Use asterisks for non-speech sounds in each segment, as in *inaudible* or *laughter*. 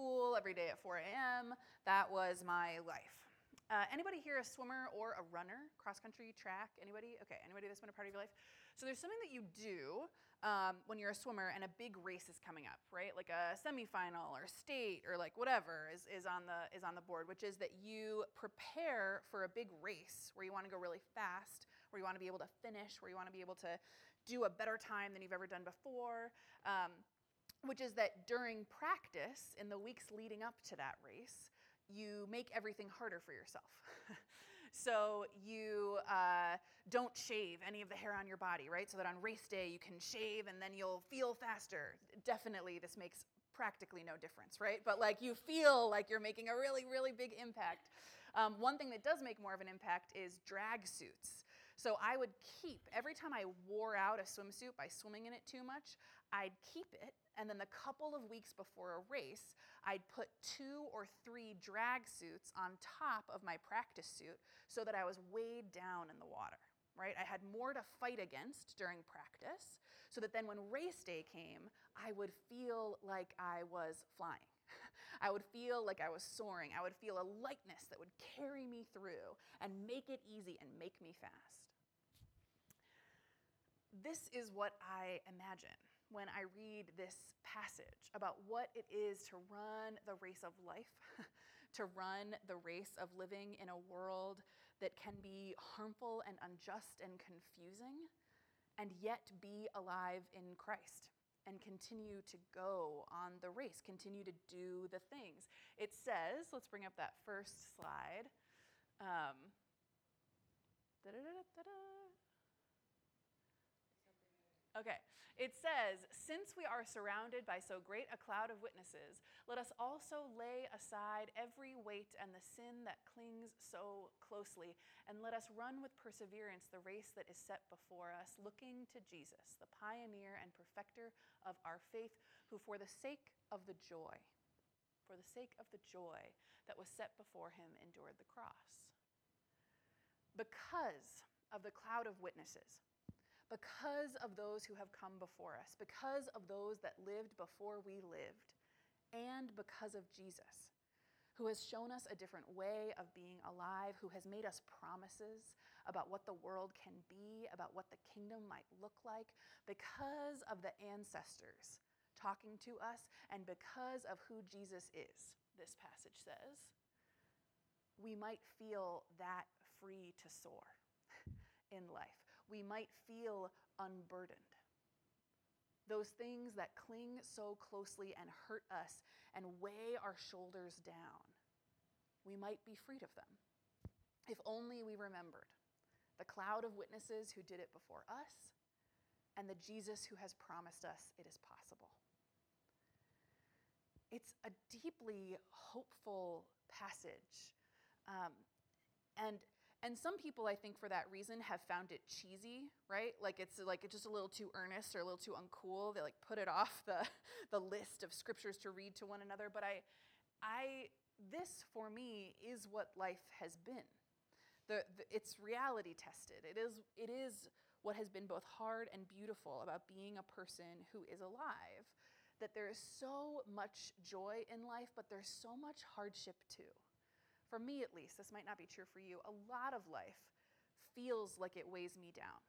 every day at 4 a.m. That was my life. Uh, anybody here a swimmer or a runner, cross country, track? Anybody? Okay, anybody that's been a part of your life? So there's something that you do um, when you're a swimmer and a big race is coming up, right? Like a semifinal or state or like whatever is, is on the is on the board, which is that you prepare for a big race where you want to go really fast, where you want to be able to finish, where you want to be able to do a better time than you've ever done before. Um, which is that during practice, in the weeks leading up to that race, you make everything harder for yourself. *laughs* so you uh, don't shave any of the hair on your body, right? So that on race day you can shave and then you'll feel faster. Definitely, this makes practically no difference, right? But like you feel like you're making a really, really big impact. Um, one thing that does make more of an impact is drag suits. So I would keep, every time I wore out a swimsuit by swimming in it too much, I'd keep it and then the couple of weeks before a race, I'd put two or three drag suits on top of my practice suit so that I was weighed down in the water, right? I had more to fight against during practice so that then when race day came, I would feel like I was flying. *laughs* I would feel like I was soaring. I would feel a lightness that would carry me through and make it easy and make me fast. This is what I imagine when I read this passage about what it is to run the race of life, *laughs* to run the race of living in a world that can be harmful and unjust and confusing, and yet be alive in Christ and continue to go on the race, continue to do the things. It says, let's bring up that first slide. Um, Okay, it says, Since we are surrounded by so great a cloud of witnesses, let us also lay aside every weight and the sin that clings so closely, and let us run with perseverance the race that is set before us, looking to Jesus, the pioneer and perfecter of our faith, who for the sake of the joy, for the sake of the joy that was set before him, endured the cross. Because of the cloud of witnesses, because of those who have come before us, because of those that lived before we lived, and because of Jesus, who has shown us a different way of being alive, who has made us promises about what the world can be, about what the kingdom might look like, because of the ancestors talking to us, and because of who Jesus is, this passage says, we might feel that free to soar *laughs* in life we might feel unburdened. Those things that cling so closely and hurt us and weigh our shoulders down, we might be freed of them. If only we remembered the cloud of witnesses who did it before us and the Jesus who has promised us it is possible. It's a deeply hopeful passage. Um, and and some people, I think, for that reason, have found it cheesy, right? Like it's like it's just a little too earnest or a little too uncool. They like put it off the, *laughs* the list of scriptures to read to one another. But I, I, this for me is what life has been. The, the, it's reality tested. It is, it is what has been both hard and beautiful about being a person who is alive. That there is so much joy in life, but there's so much hardship too for me at least, this might not be true for you, a lot of life feels like it weighs me down.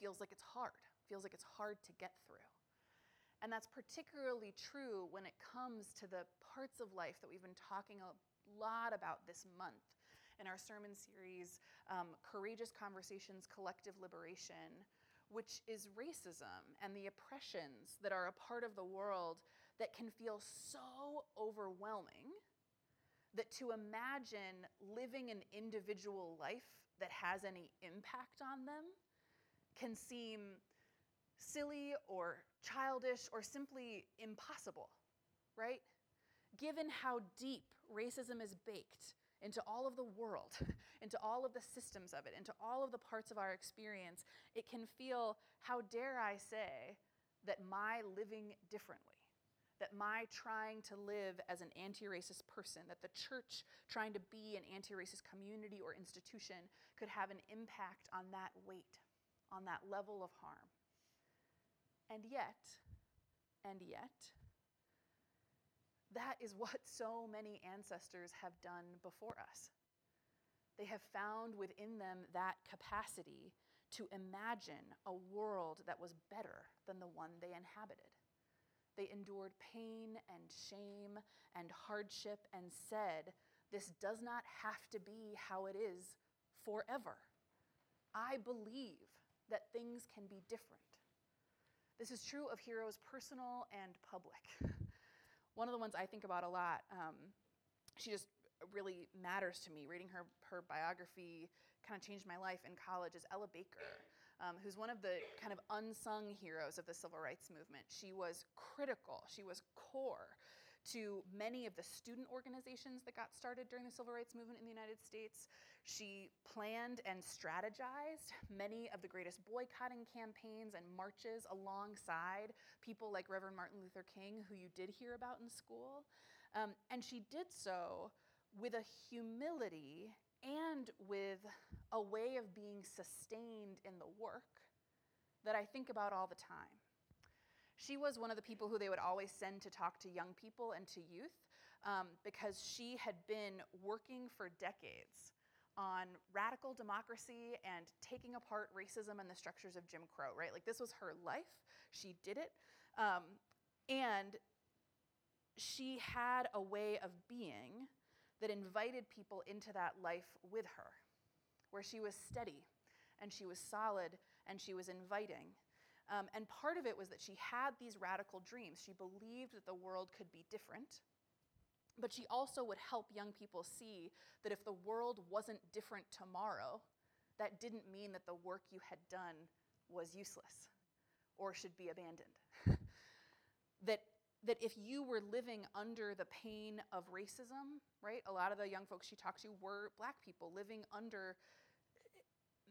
Feels like it's hard. Feels like it's hard to get through. And that's particularly true when it comes to the parts of life that we've been talking a lot about this month in our sermon series, um, Courageous Conversations, Collective Liberation, which is racism and the oppressions that are a part of the world that can feel so overwhelming that to imagine living an individual life that has any impact on them can seem silly or childish or simply impossible, right? Given how deep racism is baked into all of the world, *laughs* into all of the systems of it, into all of the parts of our experience, it can feel, how dare I say, that my living differently that my trying to live as an anti racist person, that the church trying to be an anti racist community or institution could have an impact on that weight, on that level of harm. And yet, and yet, that is what *laughs* so many ancestors have done before us. They have found within them that capacity to imagine a world that was better than the one they inhabited. They endured pain and shame and hardship and said, This does not have to be how it is forever. I believe that things can be different. This is true of heroes personal and public. *laughs* One of the ones I think about a lot, um, she just really matters to me. Reading her, her biography kind of changed my life in college is Ella Baker, um, who's one of the kind of unsung heroes of the civil rights movement. She was critical, she was core to many of the student organizations that got started during the civil rights movement in the United States. She planned and strategized many of the greatest boycotting campaigns and marches alongside people like Reverend Martin Luther King, who you did hear about in school. Um, and she did so with a humility and with a way of being sustained in the work that I think about all the time. She was one of the people who they would always send to talk to young people and to youth um, because she had been working for decades on radical democracy and taking apart racism and the structures of Jim Crow, right? Like, this was her life. She did it. Um, and she had a way of being that invited people into that life with her, where she was steady and she was solid and she was inviting. Um, and part of it was that she had these radical dreams. She believed that the world could be different. But she also would help young people see that if the world wasn't different tomorrow, that didn't mean that the work you had done was useless or should be abandoned. *laughs* that that if you were living under the pain of racism, right? A lot of the young folks she talked to were black people living under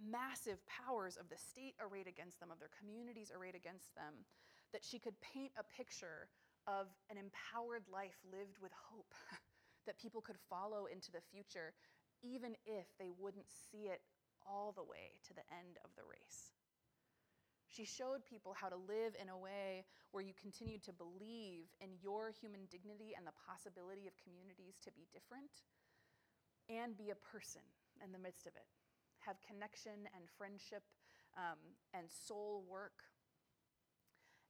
massive powers of the state arrayed against them, of their communities arrayed against them, that she could paint a picture of an empowered life lived with hope *laughs* that people could follow into the future, even if they wouldn't see it all the way to the end of the race. She showed people how to live in a way where you continue to believe in your human dignity and the possibility of communities to be different and be a person in the midst of it. Have connection and friendship um, and soul work.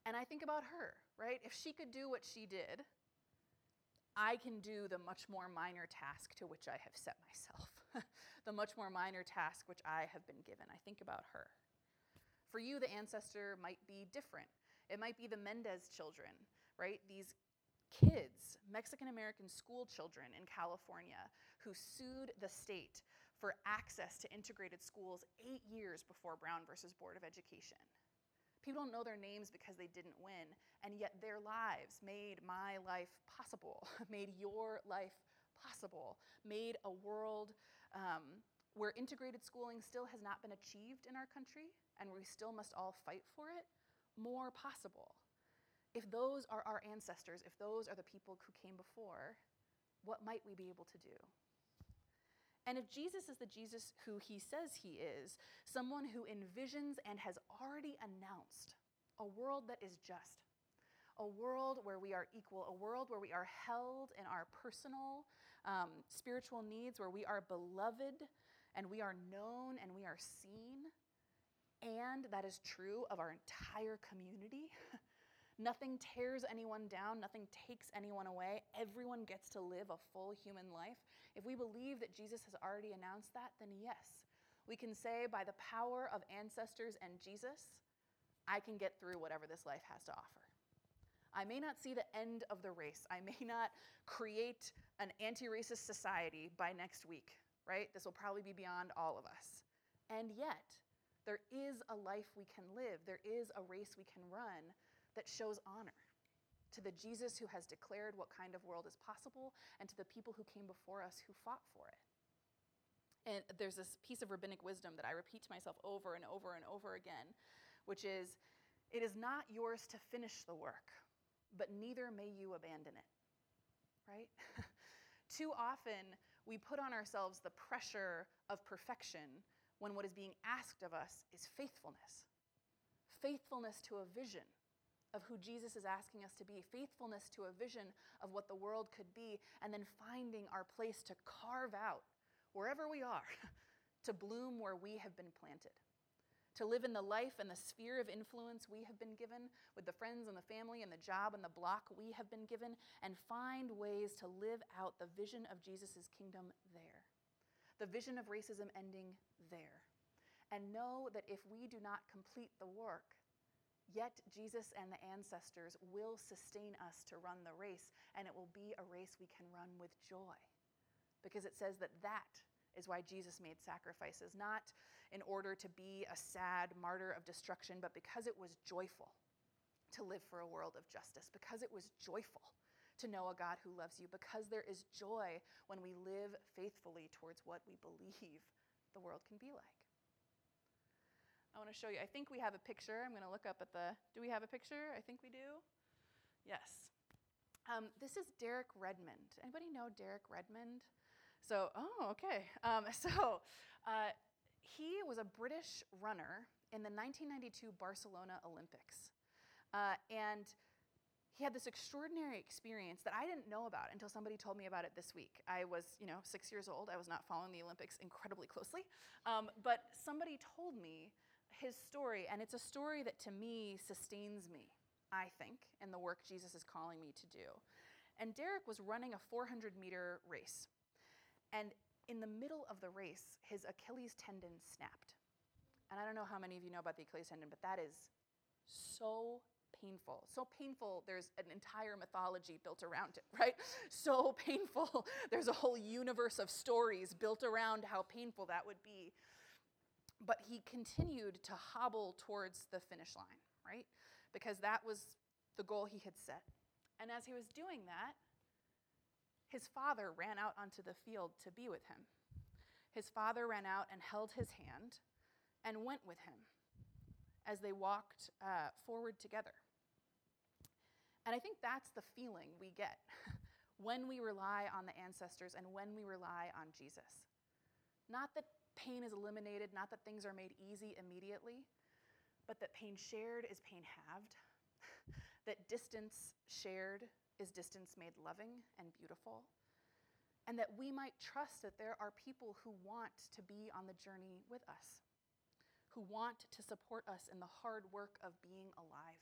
And I think about her, right? If she could do what she did, I can do the much more minor task to which I have set myself, *laughs* the much more minor task which I have been given. I think about her. For you, the ancestor might be different. It might be the Mendez children, right? These kids, Mexican American school children in California, who sued the state for access to integrated schools eight years before Brown versus Board of Education. People don't know their names because they didn't win, and yet their lives made my life possible, *laughs* made your life possible, made a world um, where integrated schooling still has not been achieved in our country, and we still must all fight for it, more possible. If those are our ancestors, if those are the people who came before, what might we be able to do? And if Jesus is the Jesus who he says he is, someone who envisions and has already announced a world that is just, a world where we are equal, a world where we are held in our personal um, spiritual needs, where we are beloved and we are known and we are seen, and that is true of our entire community. *laughs* nothing tears anyone down, nothing takes anyone away. Everyone gets to live a full human life. If we believe that Jesus has already announced that, then yes, we can say by the power of ancestors and Jesus, I can get through whatever this life has to offer. I may not see the end of the race. I may not create an anti racist society by next week right? This will probably be beyond all of us. And yet, there is a life we can live, there is a race we can run that shows honor to the Jesus who has declared what kind of world is possible and to the people who came before us who fought for it. And there's this piece of rabbinic wisdom that I repeat to myself over and over and over again, which is it is not yours to finish the work, but neither may you abandon it. Right? *laughs* Too often, we put on ourselves the pressure of perfection when what is being asked of us is faithfulness. Faithfulness to a vision, of who Jesus is asking us to be, faithfulness to a vision of what the world could be, and then finding our place to carve out wherever we are, *laughs* to bloom where we have been planted, to live in the life and the sphere of influence we have been given with the friends and the family and the job and the block we have been given, and find ways to live out the vision of Jesus' kingdom there, the vision of racism ending there. And know that if we do not complete the work, Yet Jesus and the ancestors will sustain us to run the race, and it will be a race we can run with joy. Because it says that that is why Jesus made sacrifices, not in order to be a sad martyr of destruction, but because it was joyful to live for a world of justice, because it was joyful to know a God who loves you, because there is joy when we live faithfully towards what we believe the world can be like. I want to show you. I think we have a picture. I'm going to look up at the. Do we have a picture? I think we do. Yes. Um, this is Derek Redmond. Anybody know Derek Redmond? So, oh, okay. Um, *laughs* so, uh, he was a British runner in the 1992 Barcelona Olympics. Uh, and he had this extraordinary experience that I didn't know about until somebody told me about it this week. I was, you know, six years old. I was not following the Olympics incredibly closely. Um, but somebody told me his story, and it's a story that to me sustains me, I think, in the work Jesus is calling me to do. And Derek was running a 400 meter race. And in the middle of the race, his Achilles tendon snapped. And I don't know how many of you know about the Achilles tendon, but that is so painful. So painful, there's an entire mythology built around it, *laughs* right? So painful, *laughs* there's a whole universe of stories built around how painful that would be but he continued to hobble towards the finish line, right? Because that was the goal he had set. And as he was doing that, his father ran out onto the field to be with him. His father ran out and held his hand and went with him as they walked uh, forward together. And I think that's the feeling we get *laughs* when we rely on the ancestors and when we rely on Jesus. Not that pain is eliminated, not that things are made easy immediately, but that pain shared is pain halved, *laughs* that distance shared is distance made loving and beautiful, and that we might trust that there are people who want to be on the journey with us, who want to support us in the hard work of being alive,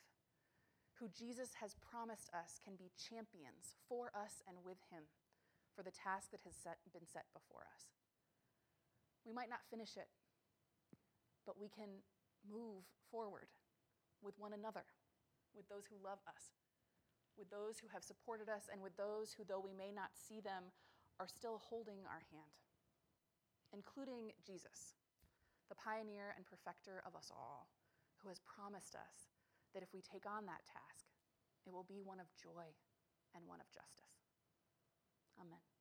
who Jesus has promised us can be champions for us and with him for the task that has set, been set before us. We might not finish it, but we can move forward with one another, with those who love us, with those who have supported us, and with those who, though we may not see them, are still holding our hand, including Jesus, the pioneer and perfecter of us all, who has promised us that if we take on that task, it will be one of joy and one of justice. Amen.